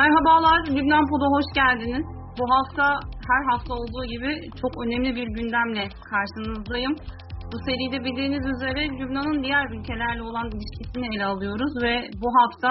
Merhabalar, Lübnan Pod'a hoş geldiniz. Bu hafta her hafta olduğu gibi çok önemli bir gündemle karşınızdayım. Bu seride bildiğiniz üzere Lübnan'ın diğer ülkelerle olan ilişkisini ele alıyoruz ve bu hafta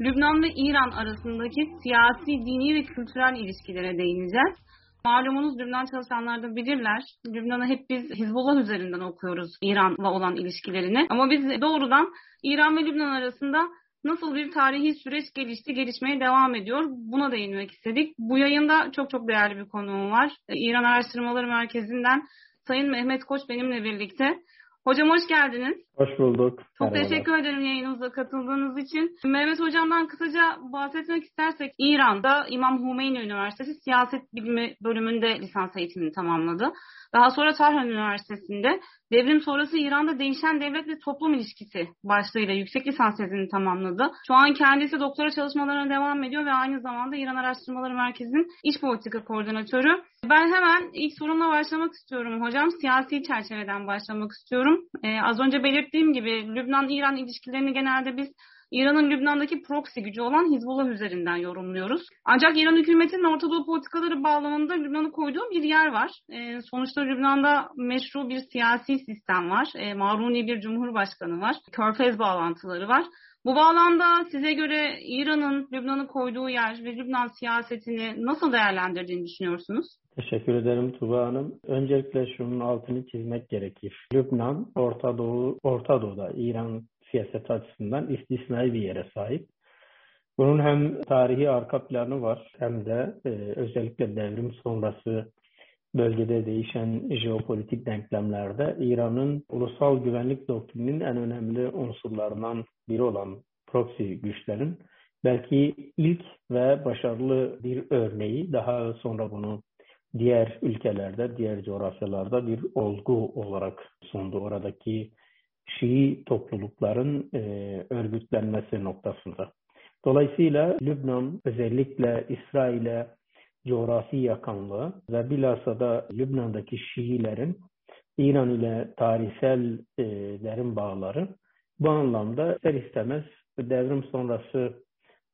Lübnan ve İran arasındaki siyasi, dini ve kültürel ilişkilere değineceğiz. Malumunuz Lübnan çalışanlar da bilirler. Lübnan'ı hep biz Hizbullah üzerinden okuyoruz İran'la olan ilişkilerini. Ama biz doğrudan İran ve Lübnan arasında nasıl bir tarihi süreç gelişti, gelişmeye devam ediyor. Buna değinmek istedik. Bu yayında çok çok değerli bir konuğum var. İran Araştırmaları Merkezi'nden Sayın Mehmet Koç benimle birlikte. Hocam hoş geldiniz. Hoş bulduk. Çok Merhabalar. teşekkür ederim yayınımıza katıldığınız için. Mehmet Hocam'dan kısaca bahsetmek istersek İran'da İmam Hümeyni Üniversitesi Siyaset Bilimi bölümünde lisans eğitimini tamamladı. Daha sonra Tahran Üniversitesi'nde devrim sonrası İran'da değişen devlet ve toplum ilişkisi başlığıyla yüksek lisans tezini tamamladı. Şu an kendisi doktora çalışmalarına devam ediyor ve aynı zamanda İran Araştırmaları Merkezi'nin iç politika koordinatörü. Ben hemen ilk sorunla başlamak istiyorum hocam. Siyasi çerçeveden başlamak istiyorum. Ee, az önce belirttiğim gibi Lübnan-İran ilişkilerini genelde biz İran'ın Lübnan'daki proxy gücü olan Hizbullah üzerinden yorumluyoruz. Ancak İran hükümetinin Orta Doğu politikaları bağlamında Lübnan'ı koyduğu bir yer var. E, sonuçta Lübnan'da meşru bir siyasi sistem var. E, Maruni bir cumhurbaşkanı var. Körfez bağlantıları var. Bu bağlamda size göre İran'ın Lübnan'ı koyduğu yer ve Lübnan siyasetini nasıl değerlendirdiğini düşünüyorsunuz? Teşekkür ederim Tuba Hanım. Öncelikle şunun altını çizmek gerekir. Lübnan, Orta Doğu, Orta Doğu'da İran siyaset açısından istisnai bir yere sahip. Bunun hem tarihi arka planı var hem de e, özellikle devrim sonrası bölgede değişen jeopolitik denklemlerde İran'ın ulusal güvenlik doktrininin en önemli unsurlarından biri olan proxy güçlerin belki ilk ve başarılı bir örneği daha sonra bunu diğer ülkelerde, diğer coğrafyalarda bir olgu olarak sundu. Oradaki Şii toplulukların e, örgütlenmesi noktasında. Dolayısıyla Lübnan özellikle İsrail'e coğrafi yakınlığı ve bilhassa da Lübnan'daki Şiilerin İran ile tarihsel e, derin bağları bu anlamda ister istemez devrim sonrası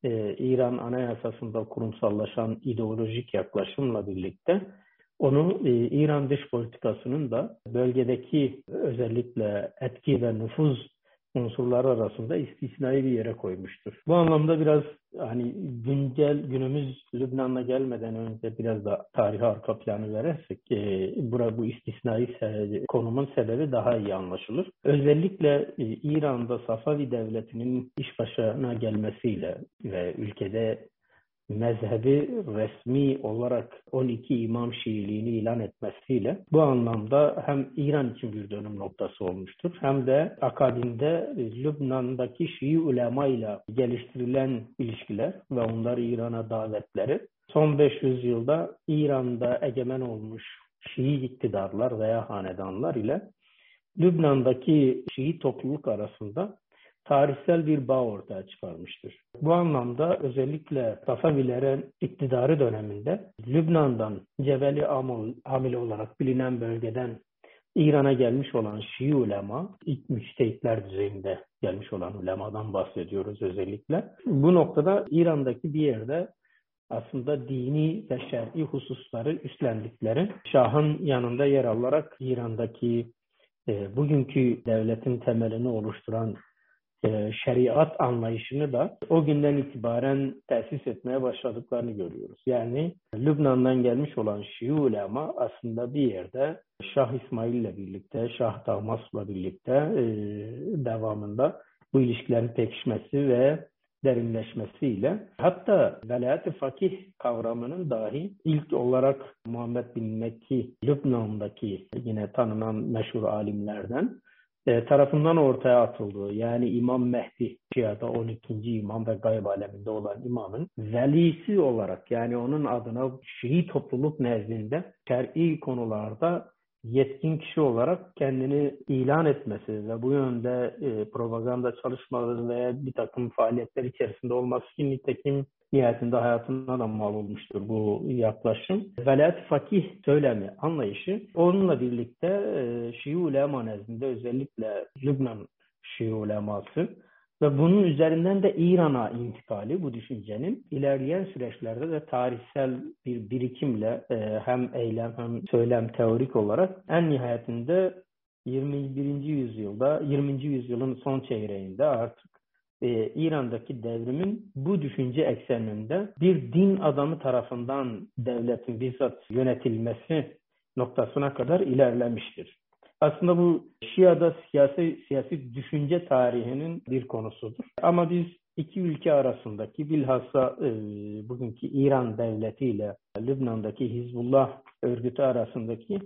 e, İran anayasasında kurumsallaşan ideolojik yaklaşımla birlikte onu e, İran dış politikasının da bölgedeki özellikle etki ve nüfuz unsurları arasında istisnai bir yere koymuştur. Bu anlamda biraz hani güncel günümüz Lübnan'a gelmeden önce biraz da tarihi arka planı verirsek e, bura bu istisnai se konumun sebebi daha iyi anlaşılır. Özellikle e, İran'da Safavi devletinin iş başına gelmesiyle ve ülkede mezhebi resmi olarak 12 İmam Şiiliğini ilan etmesiyle bu anlamda hem İran için bir dönüm noktası olmuştur hem de akabinde Lübnan'daki Şii ulema ile geliştirilen ilişkiler ve onları İran'a davetleri son 500 yılda İran'da egemen olmuş Şii iktidarlar veya hanedanlar ile Lübnan'daki Şii topluluk arasında tarihsel bir bağ ortaya çıkarmıştır. Bu anlamda özellikle Safavilerin iktidarı döneminde Lübnan'dan Cebeli Amil olarak bilinen bölgeden İran'a gelmiş olan Şii ulema, ilk müçtehitler düzeyinde gelmiş olan ulemadan bahsediyoruz özellikle. Bu noktada İran'daki bir yerde aslında dini ve şer'i hususları üstlendikleri Şah'ın yanında yer alarak İran'daki e, bugünkü devletin temelini oluşturan şeriat anlayışını da o günden itibaren tesis etmeye başladıklarını görüyoruz. Yani Lübnan'dan gelmiş olan Şii ulema aslında bir yerde Şah İsmail ile birlikte, Şah Tahmas'la birlikte e, devamında bu ilişkilerin pekişmesi ve derinleşmesiyle hatta velayet-i fakih kavramının dahi ilk olarak Muhammed bin Mekki Lübnan'daki yine tanınan meşhur alimlerden e, tarafından ortaya atıldığı yani İmam Mehdi Şia'da 12. imam ve gayb aleminde olan imamın velisi olarak yani onun adına Şii topluluk nezdinde şer'i konularda yetkin kişi olarak kendini ilan etmesi ve bu yönde e, propaganda çalışmaları veya bir takım faaliyetler içerisinde olması için nitekim nihayetinde hayatına da mal olmuştur bu yaklaşım. Velayet fakih söylemi anlayışı onunla birlikte e, Şii ulema nezdinde özellikle Lübnan Şii uleması Ve bunun üzerinden de İran'a intikali bu düşüncenin ilerleyen süreçlerde de tarihsel bir birikimle e, hem eylem hem söylem teorik olarak en nihayetinde 21. yüzyılda 20. yüzyılın son çeyreğinde artık e, İran'daki devrimin bu düşünce ekseninde bir din adamı tarafından devletin bizzat yönetilmesi noktasına kadar ilerlemiştir. Aslında bu Şia'da siyasi, siyasi düşünce tarihinin bir konusudur. Ama biz iki ülke arasındaki bilhassa e, bugünkü İran devleti ile Lübnan'daki Hizbullah örgütü arasındaki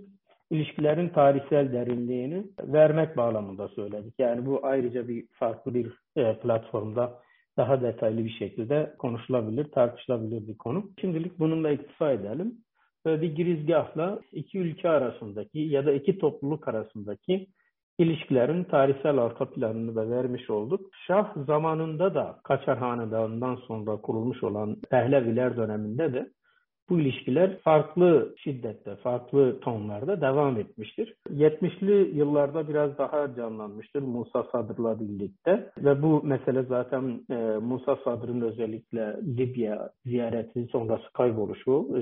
ilişkilerin tarihsel derinliğini vermek bağlamında söyledik. Yani bu ayrıca bir farklı bir e, platformda daha detaylı bir şekilde konuşulabilir, tartışılabilir bir konu. Şimdilik bununla iktifa edelim. Bir girizgahla iki ülke arasındaki ya da iki topluluk arasındaki ilişkilerin tarihsel arka planını da vermiş olduk. Şah zamanında da Kaçar Hanedanı'ndan sonra kurulmuş olan Pehleviler döneminde de bu ilişkiler farklı şiddette, farklı tonlarda devam etmiştir. 70'li yıllarda biraz daha canlanmıştır Musa Sadr'la birlikte ve bu mesele zaten e, Musa Sadr'ın özellikle Libya ziyareti sonrası kayboluşu e,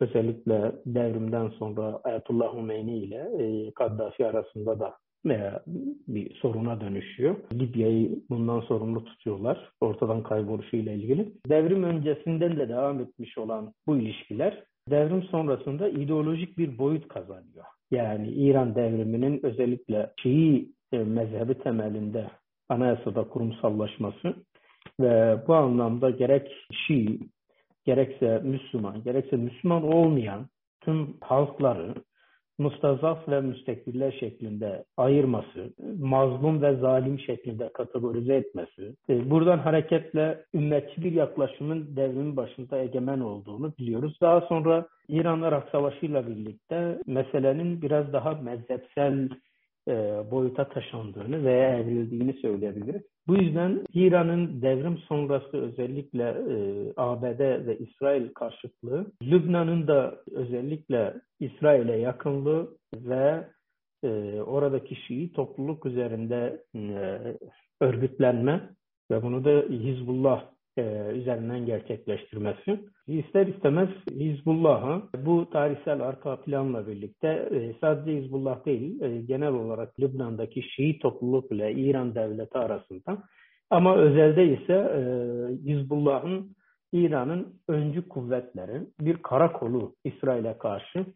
özellikle devrimden sonra Ayetullah Humeyni ile e, Kaddafi arasında da veya bir soruna dönüşüyor. Libya'yı bundan sorumlu tutuyorlar ortadan kayboluşu ile ilgili. Devrim öncesinden de devam etmiş olan bu ilişkiler devrim sonrasında ideolojik bir boyut kazanıyor. Yani İran devriminin özellikle Şii e, mezhebi temelinde anayasada kurumsallaşması ve bu anlamda gerek Şii gerekse Müslüman, gerekse Müslüman olmayan tüm halkları mustazaf ve müstekbirler şeklinde ayırması, mazlum ve zalim şeklinde kategorize etmesi, e, buradan hareketle ümmetçi bir yaklaşımın devrimin başında egemen olduğunu biliyoruz. Daha sonra İran-Irak Savaşı birlikte meselenin biraz daha mezhepsel e, boyuta taşındığını veya evrildiğini söyleyebiliriz. Bu yüzden İran'ın devrim sonrası özellikle e, ABD ve İsrail karşıtlığı, Lübnan'ın da özellikle İsrail'e yakınlığı ve e, oradaki Şii topluluk üzerinde e, örgütlenme ve bunu da Hizbullah e, üzerinden gerçekleştirmesi. İster istemez Hizbullah'a bu tarihsel arka planla birlikte e, sadece Hizbullah değil e, genel olarak Lübnan'daki Şii topluluk ile İran devleti arasında ama özelde ise Hizbullah'ın İran'ın öncü kuvvetleri bir karakolu İsrail'e karşı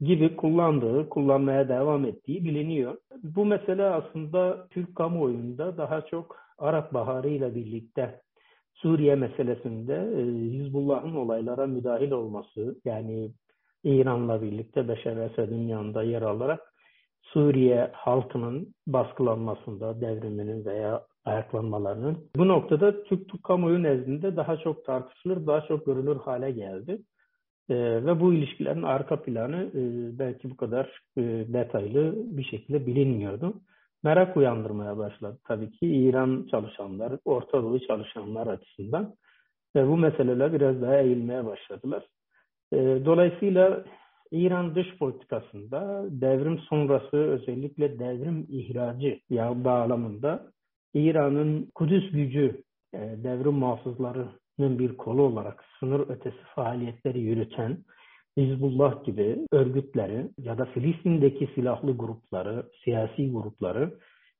gibi kullandığı, kullanmaya devam ettiği biliniyor. Bu mesele aslında Türk kamuoyunda daha çok Arap Baharı ile birlikte Suriye meselesinde e, Hizbullah'ın olaylara müdahil olması yani İran'la birlikte Beşer Esed'in yanında yer alarak Suriye halkının baskılanmasında, devriminin veya ayaklanmalarının bu noktada Türk, Türk kamuoyu nezdinde daha çok tartışılır, daha çok görülür hale geldi. E, ve bu ilişkilerin arka planı e, belki bu kadar e, detaylı bir şekilde bilinmiyordu merak uyandırmaya başladı tabii ki İran çalışanlar, Orta Doğu çalışanlar açısından. Ve bu meseleler biraz daha eğilmeye başladılar. E, dolayısıyla İran dış politikasında devrim sonrası özellikle devrim ihracı ya bağlamında İran'ın Kudüs gücü e, devrim muhafızlarının bir kolu olarak sınır ötesi faaliyetleri yürüten Hizbullah gibi örgütleri ya da Filistin'deki silahlı grupları, siyasi grupları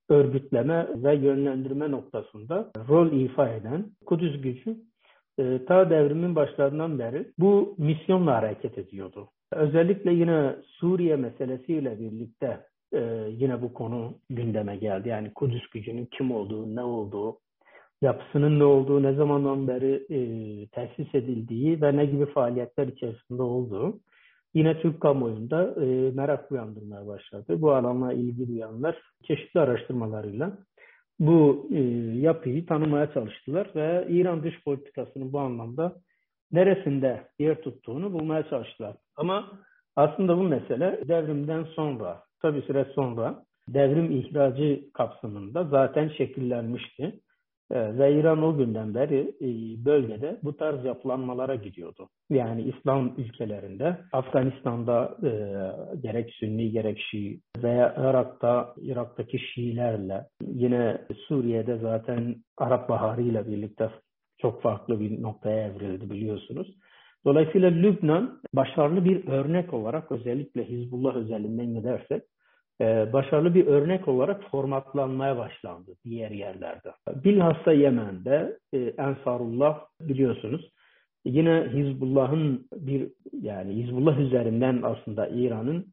örgütleme ve yönlendirme noktasında rol ifa eden Kudüs gücü e, ta devrimin başlarından beri bu misyonla hareket ediyordu. Özellikle yine Suriye meselesiyle birlikte e, yine bu konu gündeme geldi. Yani Kudüs gücünün kim olduğu, ne olduğu, yapısının ne olduğu, ne zamandan beri e, tesis edildiği ve ne gibi faaliyetler içerisinde olduğu yine Türk kamuoyunda e, merak uyandırmaya başladı. Bu alanla ilgi duyanlar çeşitli araştırmalarıyla bu e, yapıyı tanımaya çalıştılar ve İran dış politikasının bu anlamda neresinde yer tuttuğunu bulmaya çalıştılar. Ama aslında bu mesele devrimden sonra, tabi süre sonra devrim ihracı kapsamında zaten şekillenmişti. Ee, ve İran o günden beri e, bölgede bu tarz yapılanmalara gidiyordu. Yani İslam ülkelerinde, Afganistan'da e, gerek Sünni gerek Şii veya Irak'ta, Irak'taki Şiilerle, yine Suriye'de zaten Arap Baharı ile birlikte çok farklı bir noktaya evrildi biliyorsunuz. Dolayısıyla Lübnan başarılı bir örnek olarak özellikle Hizbullah özelinden gidersek başarılı bir örnek olarak formatlanmaya başlandı diğer yerlerde. Bilhassa Yemen'de e, Ensarullah biliyorsunuz yine Hizbullah'ın bir yani Hizbullah üzerinden aslında İran'ın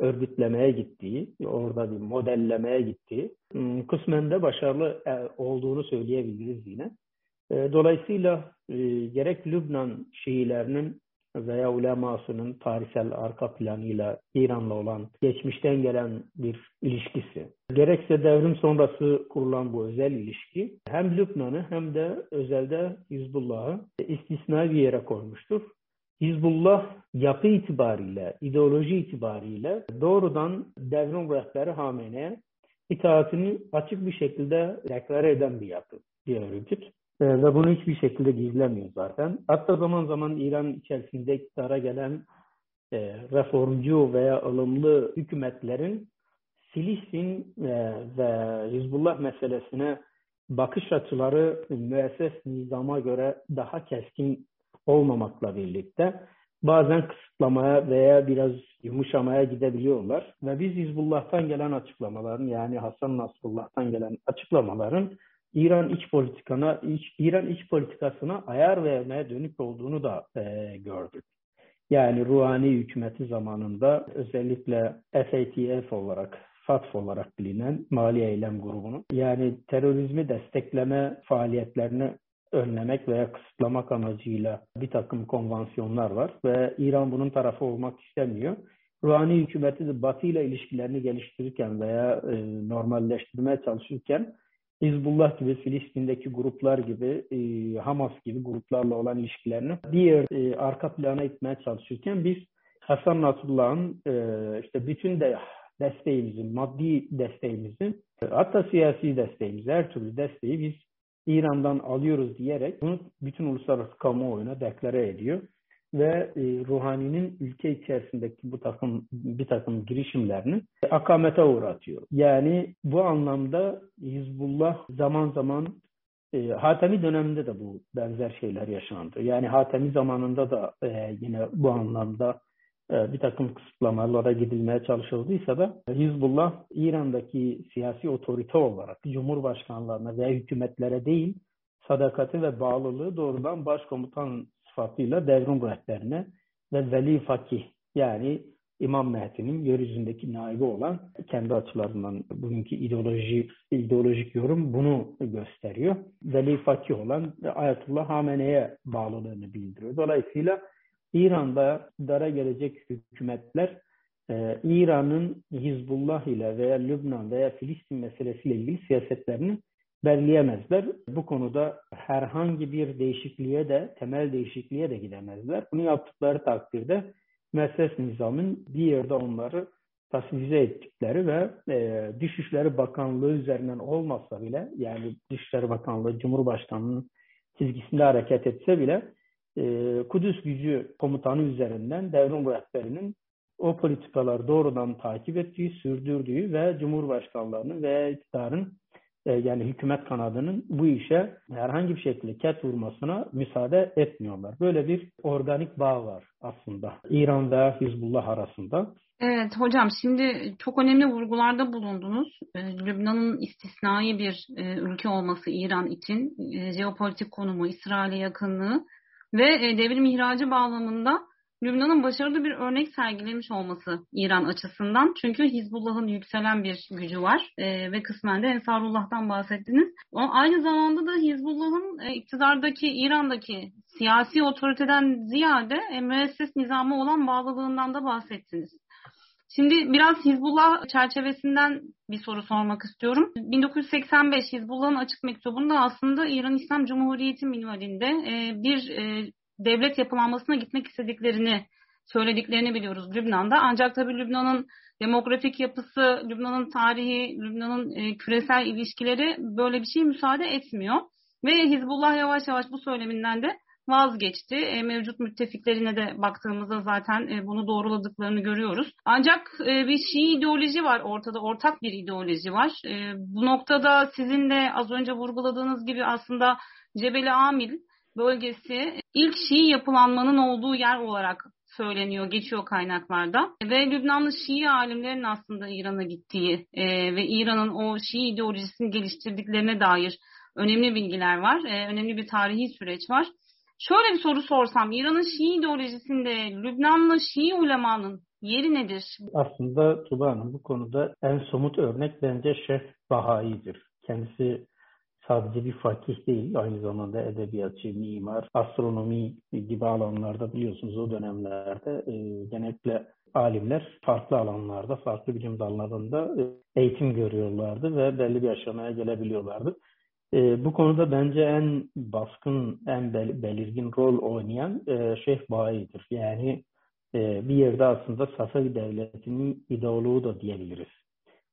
örgütlemeye gittiği, orada bir modellemeye gittiği hmm, kısmen de başarılı e, olduğunu söyleyebiliriz yine. Dolayısıyla gerek Lübnan Şiilerinin veya ulemasının tarihsel arka planıyla İran'la olan geçmişten gelen bir ilişkisi. Gerekse devrim sonrası kurulan bu özel ilişki hem Lübnan'ı hem de özelde Hizbullah'ı istisnai bir yere koymuştur. Hizbullah yapı itibariyle, ideoloji itibariyle doğrudan devrim rehberi Hamene'ye itaatini açık bir şekilde deklare eden bir yapı, bir örgüt. Ee, ve bunu hiçbir şekilde gizlemiyor zaten. Hatta zaman zaman İran içerisinde iktidara gelen e, reformcu veya ılımlı hükümetlerin Filistin e, ve Hizbullah meselesine bakış açıları müesses nizama göre daha keskin olmamakla birlikte bazen kısıtlamaya veya biraz yumuşamaya gidebiliyorlar. Ve biz Hizbullah'tan gelen açıklamaların yani Hasan Nasrullah'tan gelen açıklamaların İran iç politikana, iç, İran iç politikasına ayar vermeye dönük olduğunu da e, gördük. Yani Ruhani hükümeti zamanında özellikle FATF olarak, FATF olarak bilinen Mali Eylem Grubu'nun yani terörizmi destekleme faaliyetlerini önlemek veya kısıtlamak amacıyla bir takım konvansiyonlar var ve İran bunun tarafı olmak istemiyor. Ruhani hükümeti de Batı ile ilişkilerini geliştirirken veya e, normalleştirmeye çalışırken Hizbullah gibi Filistin'deki gruplar gibi e, Hamas gibi gruplarla olan ilişkilerini diğer e, arka plana itmeye çalışırken biz Hasan Nasrullah'ın e, işte bütün de desteğimizi, maddi desteğimizi hatta siyasi desteğimizi, her türlü desteği biz İran'dan alıyoruz diyerek bunu bütün uluslararası kamuoyuna deklare ediyor ve e, Ruhani'nin ülke içerisindeki bu takım bir takım girişimlerini akamete uğratıyor. Yani bu anlamda Hizbullah zaman zaman e, Hatemi döneminde de bu benzer şeyler yaşandı. Yani Hatemi zamanında da e, yine bu anlamda e, bir takım kısıtlamalara gidilmeye çalışıldıysa da Hizbullah İran'daki siyasi otorite olarak cumhurbaşkanlarına veya hükümetlere değil sadakati ve bağlılığı doğrudan başkomutan sıfatıyla devrim rehberine ve veli fakih yani İmam Mehdi'nin yeryüzündeki naibi olan kendi açılarından bugünkü ideoloji, ideolojik yorum bunu gösteriyor. Veli fakih olan Ayetullah Hamene'ye bağlılığını bildiriyor. Dolayısıyla İran'da dara gelecek hükümetler e, İran'ın Hizbullah ile veya Lübnan veya Filistin meselesiyle ilgili siyasetlerini belirleyemezler. Bu konuda herhangi bir değişikliğe de, temel değişikliğe de gidemezler. Bunu yaptıkları takdirde Merses Nizam'ın bir yerde onları tasfize ettikleri ve e, Dışişleri Bakanlığı üzerinden olmasa bile yani Dışişleri Bakanlığı Cumhurbaşkanı'nın çizgisinde hareket etse bile e, Kudüs gücü komutanı üzerinden devrim rehberinin o politikaları doğrudan takip ettiği, sürdürdüğü ve Cumhurbaşkanlarının veya iktidarın e, yani hükümet kanadının bu işe herhangi bir şekilde ket vurmasına müsaade etmiyorlar. Böyle bir organik bağ var aslında İran ve Hizbullah arasında. Evet hocam şimdi çok önemli vurgularda bulundunuz. E, Lübnan'ın istisnai bir e, ülke olması İran için, jeopolitik konumu, İsrail'e yakınlığı ve devrim ihracı bağlamında Lübnan'ın başarılı bir örnek sergilemiş olması İran açısından. Çünkü Hizbullah'ın yükselen bir gücü var e, ve kısmen de Ensarullah'tan bahsettiniz. O, aynı zamanda da Hizbullah'ın e, iktidardaki İran'daki siyasi otoriteden ziyade e, müesses nizamı olan bağlılığından da bahsettiniz. Şimdi biraz Hizbullah çerçevesinden bir soru sormak istiyorum. 1985 Hizbullah'ın açık mektubunda aslında İran İslam Cumhuriyeti minvalinde e, bir e, devlet yapılanmasına gitmek istediklerini söylediklerini biliyoruz Lübnan'da. Ancak tabii Lübnan'ın demografik yapısı, Lübnan'ın tarihi, Lübnan'ın e, küresel ilişkileri böyle bir şey müsaade etmiyor. Ve Hizbullah yavaş yavaş bu söyleminden de vazgeçti. E, mevcut müttefiklerine de baktığımızda zaten e, bunu doğruladıklarını görüyoruz. Ancak e, bir Şii ideoloji var ortada, ortak bir ideoloji var. E, bu noktada sizin de az önce vurguladığınız gibi aslında Cebeli Amil bölgesi ilk Şii yapılanmanın olduğu yer olarak söyleniyor, geçiyor kaynaklarda. Ve Lübnanlı Şii alimlerin aslında İran'a gittiği e, ve İran'ın o Şii ideolojisini geliştirdiklerine dair önemli bilgiler var. E, önemli bir tarihi süreç var. Şöyle bir soru sorsam, İran'ın Şii ideolojisinde Lübnanlı Şii ulemanın yeri nedir? Aslında Tuba Hanım bu konuda en somut örnek bence Şeyh Bahai'dir. Kendisi sadece bir fakih değil, aynı zamanda edebiyatçı, mimar, astronomi gibi alanlarda biliyorsunuz o dönemlerde e, genellikle alimler farklı alanlarda, farklı bilim dallarında e, eğitim görüyorlardı ve belli bir aşamaya gelebiliyorlardı. E, bu konuda bence en baskın, en bel belirgin rol oynayan e, Şeyh Bahi'dir. Yani e, bir yerde aslında Safavi Devleti'nin ideoloğu da diyebiliriz.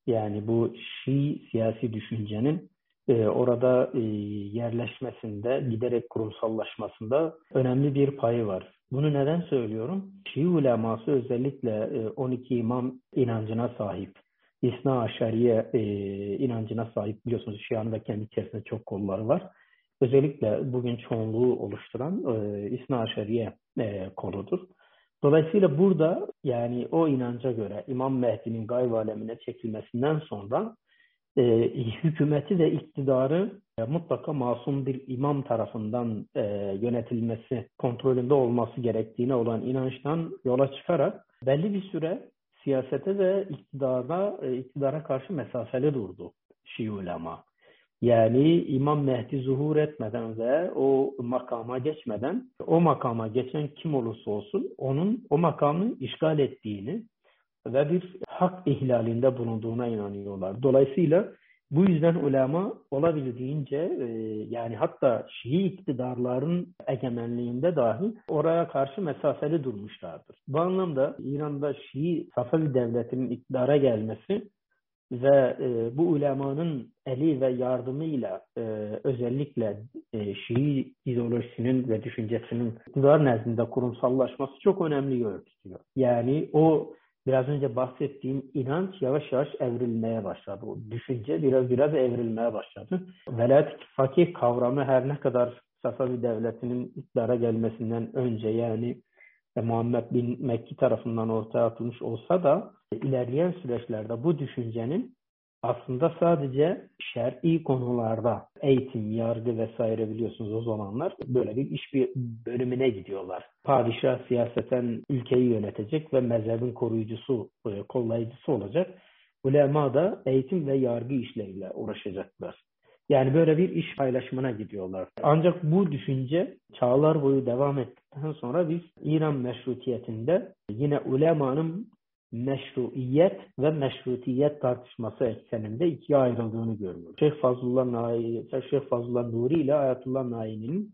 Yani bu Şii siyasi düşüncenin e, orada e, yerleşmesinde, giderek kurumsallaşmasında önemli bir payı var. Bunu neden söylüyorum? Şii uleması özellikle e, 12 imam inancına sahip. İsna Aşariye e, inancına sahip biliyorsunuz Şia'nın da kendi içerisinde çok kolları var. Özellikle bugün çoğunluğu oluşturan e, İsna Aşariye e, koludur. Dolayısıyla burada yani o inanca göre İmam Mehdi'nin gayb alemine çekilmesinden sonra e, hükümeti ve iktidarı e, mutlaka masum bir imam tarafından e, yönetilmesi, kontrolünde olması gerektiğine olan inançtan yola çıkarak belli bir süre siyasete ve iktidara, e, iktidara karşı mesafeli durdu Şii ulema. Yani İmam Mehdi zuhur etmeden ve o makama geçmeden o makama geçen kim olursa olsun onun o makamı işgal ettiğini ve bir hak ihlalinde bulunduğuna inanıyorlar. Dolayısıyla bu yüzden ulema olabildiğince e, yani hatta Şii iktidarların egemenliğinde dahi oraya karşı mesafeli durmuşlardır. Bu anlamda İran'da Şii Safavi devletinin iktidara gelmesi ve e, bu ulemanın eli ve yardımıyla e, özellikle e, Şii ideolojisinin ve düşüncesinin iktidar nezdinde kurumsallaşması çok önemli tutuyor. Yani o biraz önce bahsettiğim inanç yavaş yavaş evrilmeye başladı. O düşünce biraz biraz evrilmeye başladı. Velayet fakih kavramı her ne kadar Safavi devletinin iktidara gelmesinden önce yani e, Muhammed bin Mekki tarafından ortaya atılmış olsa da ilerleyen süreçlerde bu düşüncenin aslında sadece şer'i konularda eğitim, yargı vesaire biliyorsunuz o zamanlar böyle bir iş bir bölümüne gidiyorlar. Padişah siyaseten ülkeyi yönetecek ve mezhebin koruyucusu, kollayıcısı olacak. Ulema da eğitim ve yargı işleriyle uğraşacaklar. Yani böyle bir iş paylaşımına gidiyorlar. Ancak bu düşünce çağlar boyu devam ettikten sonra biz İran meşrutiyetinde yine ulemanın meşruiyet ve meşrutiyet tartışması ekseninde ikiye ayrıldığını görüyoruz. Şeyh Fazlullah Nai, Şeyh Fazlullah Nuri ile Ayetullah Nai'nin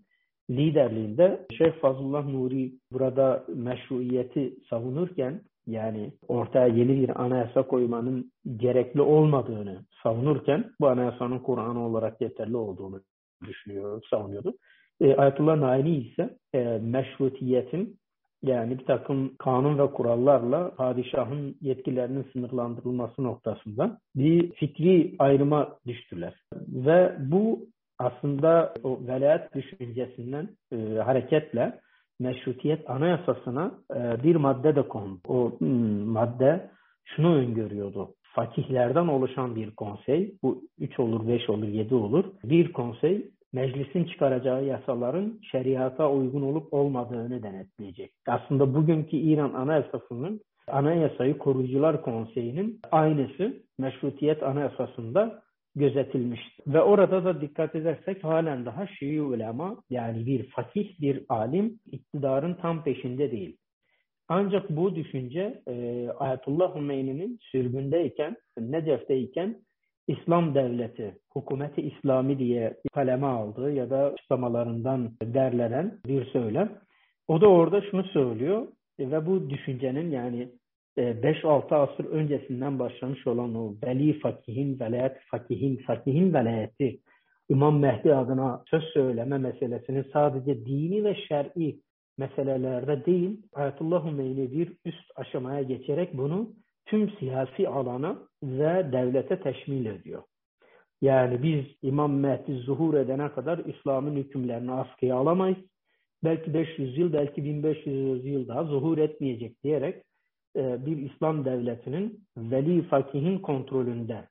liderliğinde Şeyh Fazlullah Nuri burada meşruiyeti savunurken yani ortaya yeni bir anayasa koymanın gerekli olmadığını savunurken bu anayasanın Kur'an olarak yeterli olduğunu düşünüyor, savunuyordu. E, Ayetullah Naini ise e, meşrutiyetin yani bir takım kanun ve kurallarla padişahın yetkilerinin sınırlandırılması noktasında bir fikri ayrıma düştüler. Ve bu aslında o velayet düşüncesinden e, hareketle meşrutiyet anayasasına e, bir madde de kondu. O hmm, madde şunu öngörüyordu. Fakihlerden oluşan bir konsey, bu 3 olur, 5 olur, 7 olur. Bir konsey meclisin çıkaracağı yasaların şeriata uygun olup olmadığını denetleyecek. Aslında bugünkü İran Anayasası'nın Anayasayı Koruyucular Konseyi'nin aynısı Meşrutiyet Anayasası'nda gözetilmiştir. Ve orada da dikkat edersek halen daha Şii ulema yani bir fakih, bir alim iktidarın tam peşinde değil. Ancak bu düşünce e, Ayetullah Hümeyni'nin sürgündeyken, Necef'teyken İslam devleti, hükümeti İslami diye kaleme aldığı ya da açıklamalarından derlenen bir söylem. O da orada şunu söylüyor ve bu düşüncenin yani 5-6 e, asır öncesinden başlamış olan o veli fakihin, velayet fakihin, fakihin velayeti İmam Mehdi adına söz söyleme meselesinin sadece dini ve şer'i meselelerde değil, Ayetullah Hümeyni bir üst aşamaya geçerek bunu tüm siyasi alana ve devlete teşmil ediyor. Yani biz İmam Mehdi zuhur edene kadar İslam'ın hükümlerini askıya alamayız. Belki 500 yıl, belki 1500 yıl daha zuhur etmeyecek diyerek e, bir İslam devletinin veli fakihin kontrolünde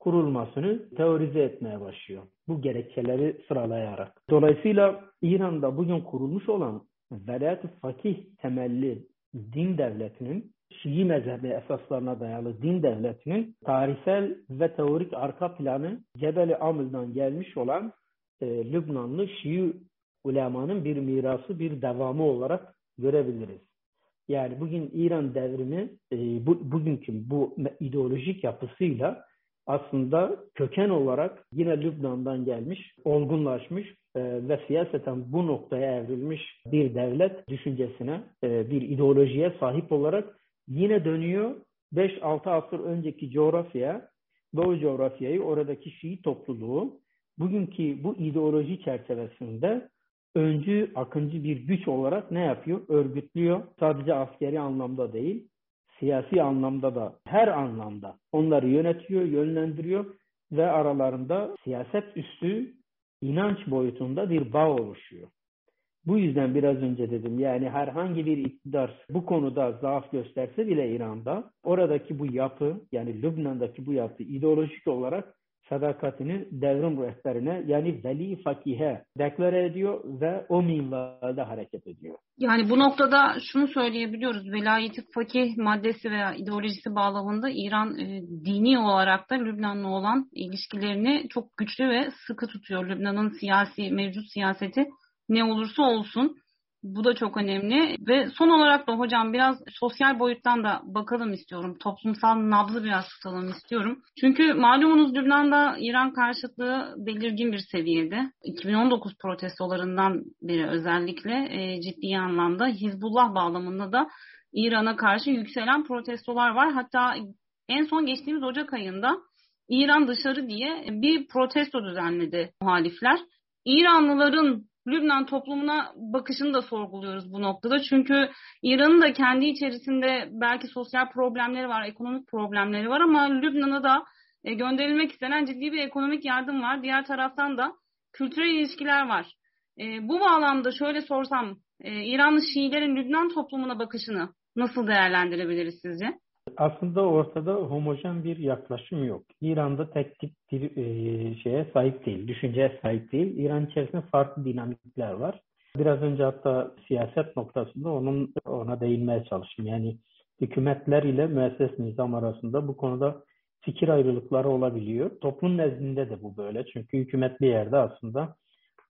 kurulmasını teorize etmeye başlıyor. Bu gerekçeleri sıralayarak. Dolayısıyla İran'da bugün kurulmuş olan velayet fakih temelli din devletinin Şii mezhebi esaslarına dayalı din devletinin tarihsel ve teorik arka planı Cebeli Amil'den gelmiş olan e, Lübnanlı Şii ulemanın bir mirası, bir devamı olarak görebiliriz. Yani bugün İran devrimi e, bu, bugünkü bu ideolojik yapısıyla aslında köken olarak yine Lübnan'dan gelmiş, olgunlaşmış e, ve siyaseten bu noktaya evrilmiş bir devlet düşüncesine, e, bir ideolojiye sahip olarak yine dönüyor 5-6 asır önceki coğrafya ve o coğrafyayı oradaki Şii topluluğu bugünkü bu ideoloji çerçevesinde öncü, akıncı bir güç olarak ne yapıyor? Örgütlüyor. Sadece askeri anlamda değil, siyasi anlamda da her anlamda onları yönetiyor, yönlendiriyor ve aralarında siyaset üstü inanç boyutunda bir bağ oluşuyor. Bu yüzden biraz önce dedim yani herhangi bir iktidar bu konuda zaaf gösterse bile İran'da oradaki bu yapı yani Lübnan'daki bu yapı ideolojik olarak sadakatini devrim rehberine yani veli fakihe deklare ediyor ve o minvalde hareket ediyor. Yani bu noktada şunu söyleyebiliyoruz. Velayeti fakih maddesi veya ideolojisi bağlamında İran e, dini olarak da Lübnan'la olan ilişkilerini çok güçlü ve sıkı tutuyor. Lübnan'ın siyasi, mevcut siyaseti ne olursa olsun bu da çok önemli ve son olarak da hocam biraz sosyal boyuttan da bakalım istiyorum. Toplumsal nabzı biraz tutalım istiyorum. Çünkü malumunuz Lübnan'da İran karşıtlığı belirgin bir seviyede. 2019 protestolarından biri özellikle e, ciddi anlamda Hizbullah bağlamında da İran'a karşı yükselen protestolar var. Hatta en son geçtiğimiz Ocak ayında İran dışarı diye bir protesto düzenledi muhalifler. İranlıların Lübnan toplumuna bakışını da sorguluyoruz bu noktada. Çünkü İran'ın da kendi içerisinde belki sosyal problemleri var, ekonomik problemleri var ama Lübnan'a da e, gönderilmek istenen ciddi bir ekonomik yardım var. Diğer taraftan da kültürel ilişkiler var. E, bu bağlamda şöyle sorsam, e, İranlı Şiilerin Lübnan toplumuna bakışını nasıl değerlendirebiliriz sizce? Aslında ortada homojen bir yaklaşım yok. İran'da tek tip bir e, şeye sahip değil, düşünceye sahip değil. İran içerisinde farklı dinamikler var. Biraz önce hatta siyaset noktasında onun ona değinmeye çalıştım. Yani hükümetler ile müesses nizam arasında bu konuda fikir ayrılıkları olabiliyor. Toplum nezdinde de bu böyle. Çünkü hükümet bir yerde aslında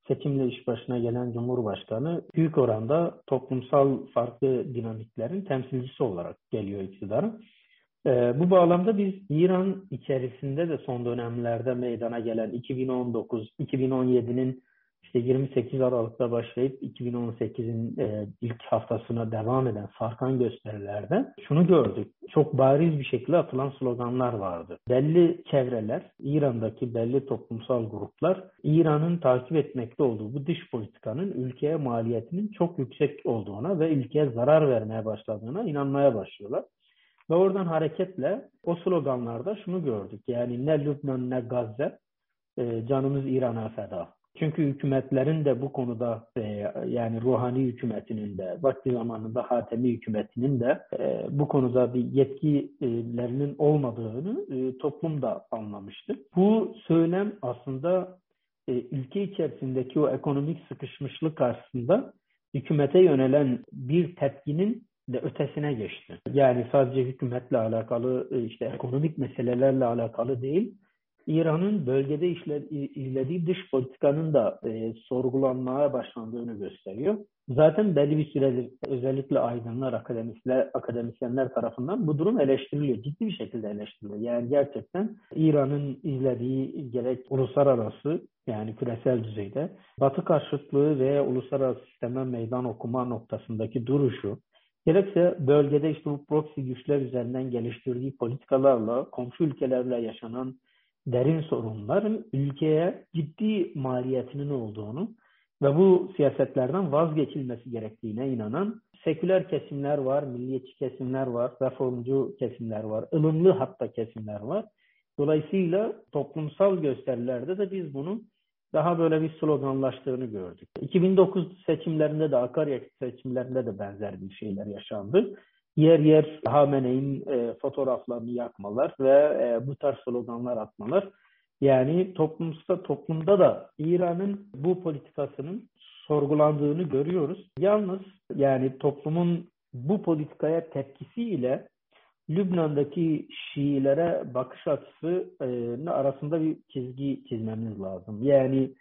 seçimle iş başına gelen Cumhurbaşkanı büyük oranda toplumsal farklı dinamiklerin temsilcisi olarak geliyor iktidara. Ee, bu bağlamda biz İran içerisinde de son dönemlerde meydana gelen 2019-2017'nin işte 28 Aralık'ta başlayıp 2018'in e, ilk haftasına devam eden sarkan gösterilerde şunu gördük. Çok bariz bir şekilde atılan sloganlar vardı. Belli çevreler, İran'daki belli toplumsal gruplar İran'ın takip etmekte olduğu bu dış politikanın ülkeye maliyetinin çok yüksek olduğuna ve ülkeye zarar vermeye başladığına inanmaya başlıyorlar. Ve oradan hareketle o sloganlarda şunu gördük. Yani ne Lübnan ne Gazze, e, canımız İran'a feda. Çünkü hükümetlerin de bu konuda e, yani ruhani hükümetinin de vakti zamanında Hatemi hükümetinin de e, bu konuda bir yetkilerinin olmadığını e, toplum da anlamıştı. Bu söylem aslında e, ülke içerisindeki o ekonomik sıkışmışlık karşısında hükümete yönelen bir tepkinin de ötesine geçti. Yani sadece hükümetle alakalı e, işte ekonomik meselelerle alakalı değil, İran'ın bölgede izlediği dış politikanın da e, sorgulanmaya başlandığını gösteriyor. Zaten belli bir süredir özellikle aydınlar, akademisyenler, akademisyenler tarafından bu durum eleştiriliyor. Ciddi bir şekilde eleştiriliyor. Yani gerçekten İran'ın izlediği gerek uluslararası yani küresel düzeyde Batı karşıtlığı ve uluslararası sisteme meydan okuma noktasındaki duruşu, gerekse bölgede işte bu proxy güçler üzerinden geliştirdiği politikalarla komşu ülkelerle yaşanan derin sorunların ülkeye ciddi maliyetinin olduğunu ve bu siyasetlerden vazgeçilmesi gerektiğine inanan seküler kesimler var, milliyetçi kesimler var, reformcu kesimler var, ılımlı hatta kesimler var. Dolayısıyla toplumsal gösterilerde de biz bunu daha böyle bir sloganlaştığını gördük. 2009 seçimlerinde de akaryakıt seçimlerinde de benzer bir şeyler yaşandı. Yer yer Hamene'in e, fotoğraflarını yakmalar ve e, bu tarz sloganlar atmalar. Yani toplumda, toplumda da İran'ın bu politikasının sorgulandığını görüyoruz. Yalnız yani toplumun bu politikaya tepkisiyle Lübnan'daki Şiilere bakış açısı e, arasında bir çizgi çizmemiz lazım. Yani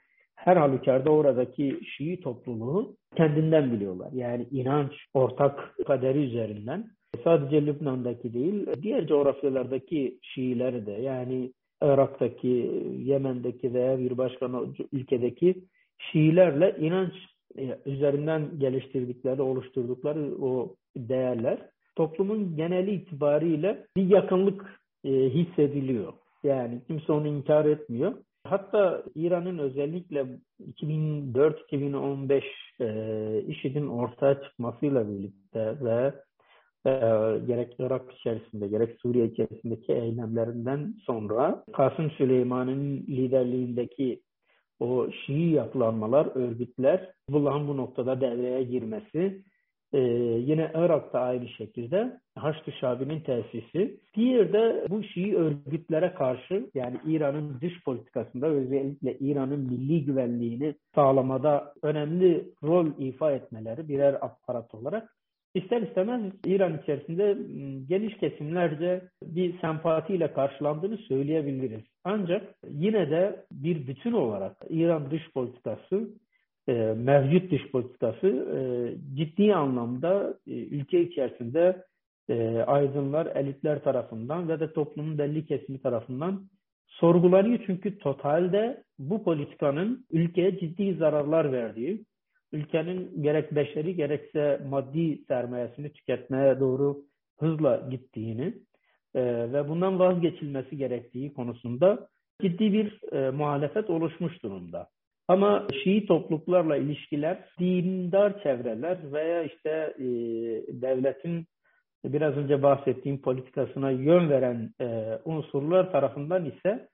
her halükarda oradaki Şii topluluğu kendinden biliyorlar. Yani inanç, ortak kaderi üzerinden sadece Lübnan'daki değil, diğer coğrafyalardaki Şiileri de yani Irak'taki, Yemen'deki veya bir başka ülkedeki Şiilerle inanç e, üzerinden geliştirdikleri, oluşturdukları o değerler toplumun geneli itibariyle bir yakınlık e, hissediliyor. Yani kimse onu inkar etmiyor. Hatta İran'ın özellikle 2004-2015 e, IŞİD'in ortaya çıkmasıyla birlikte ve e, gerek Irak içerisinde gerek Suriye içerisindeki eylemlerinden sonra Kasım Süleyman'ın liderliğindeki o Şii yapılanmalar, örgütler Hizbullah'ın bu noktada devreye girmesi ee, yine Irak'ta aynı şekilde Haçlı Şabi'nin tesisi. Diğer de bu Şii örgütlere karşı yani İran'ın dış politikasında özellikle İran'ın milli güvenliğini sağlamada önemli rol ifa etmeleri birer aparat olarak ister istemez İran içerisinde ıı, geniş kesimlerce bir sempatiyle karşılandığını söyleyebiliriz. Ancak yine de bir bütün olarak İran dış politikası e, mevcut dış politikası e, ciddi anlamda e, ülke içerisinde e, aydınlar, elitler tarafından ve de toplumun belli kesimi tarafından sorgulanıyor. Çünkü totalde bu politikanın ülkeye ciddi zararlar verdiği, ülkenin gerek beşeri gerekse maddi sermayesini tüketmeye doğru hızla gittiğini e, ve bundan vazgeçilmesi gerektiği konusunda ciddi bir e, muhalefet oluşmuş durumda. Ama Şii topluluklarla ilişkiler dindar çevreler veya işte e, devletin biraz önce bahsettiğim politikasına yön veren e, unsurlar tarafından ise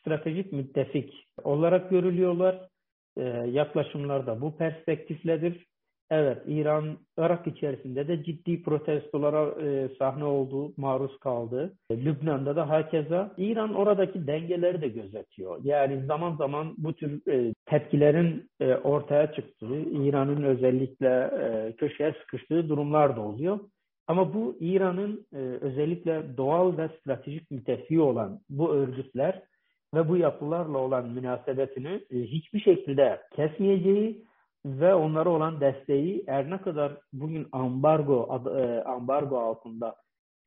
stratejik müttefik olarak görülüyorlar. E, yaklaşımlar da bu perspektifledir. Evet, İran, Irak içerisinde de ciddi protestolara e, sahne oldu, maruz kaldı. E, Lübnan'da da hakeza. İran oradaki dengeleri de gözetiyor. Yani zaman zaman bu tür e, tepkilerin e, ortaya çıktığı, İran'ın özellikle e, köşeye sıkıştığı durumlar da oluyor. Ama bu İran'ın e, özellikle doğal ve stratejik müttefiği olan bu örgütler ve bu yapılarla olan münasebetini e, hiçbir şekilde kesmeyeceği ve onlara olan desteği her ne kadar bugün ambargo e, ambargo altında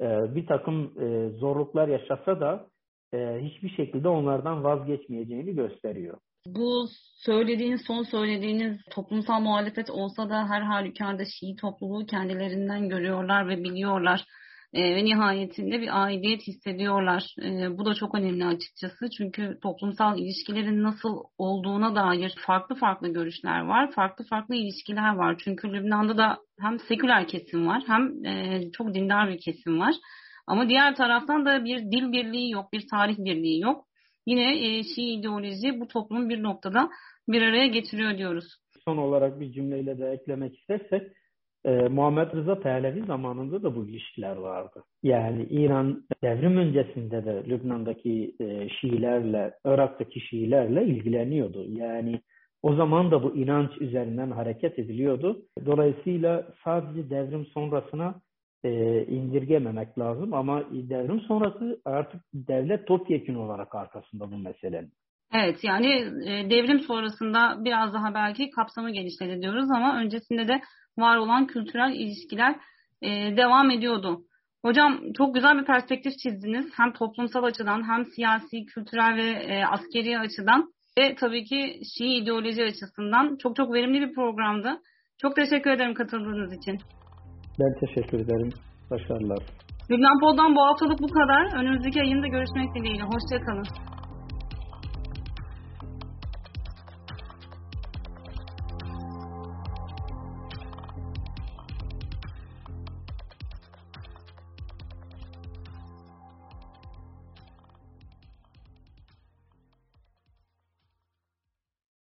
e, bir takım e, zorluklar yaşasa da hiçbir şekilde onlardan vazgeçmeyeceğini gösteriyor. Bu söylediğiniz, son söylediğiniz toplumsal muhalefet olsa da her halükarda Şii topluluğu kendilerinden görüyorlar ve biliyorlar e, ve nihayetinde bir aidiyet hissediyorlar. E, bu da çok önemli açıkçası çünkü toplumsal ilişkilerin nasıl olduğuna dair farklı farklı görüşler var, farklı farklı ilişkiler var. Çünkü Lübnan'da da hem seküler kesim var hem e, çok dindar bir kesim var. Ama diğer taraftan da bir dil birliği yok, bir tarih birliği yok. Yine e, Şii ideoloji bu toplumu bir noktada bir araya getiriyor diyoruz. Son olarak bir cümleyle de eklemek istersek e, Muhammed Rıza Pehlevi zamanında da bu ilişkiler vardı. Yani İran devrim öncesinde de Lübnan'daki e, Şiilerle, Irak'taki Şiilerle ilgileniyordu. Yani o zaman da bu inanç üzerinden hareket ediliyordu. Dolayısıyla sadece devrim sonrasına e, indirgememek lazım ama devrim sonrası artık devlet topyekun olarak arkasında bu meselenin. Evet yani e, devrim sonrasında biraz daha belki kapsamı genişledi diyoruz ama öncesinde de var olan kültürel ilişkiler e, devam ediyordu. Hocam çok güzel bir perspektif çizdiniz. Hem toplumsal açıdan hem siyasi, kültürel ve e, askeri açıdan ve tabii ki Şii ideoloji açısından çok çok verimli bir programdı. Çok teşekkür ederim katıldığınız için. Ben teşekkür ederim. Başarılar. Lübnan Pod'dan bu haftalık bu kadar. Önümüzdeki ayında görüşmek dileğiyle. Hoşçakalın.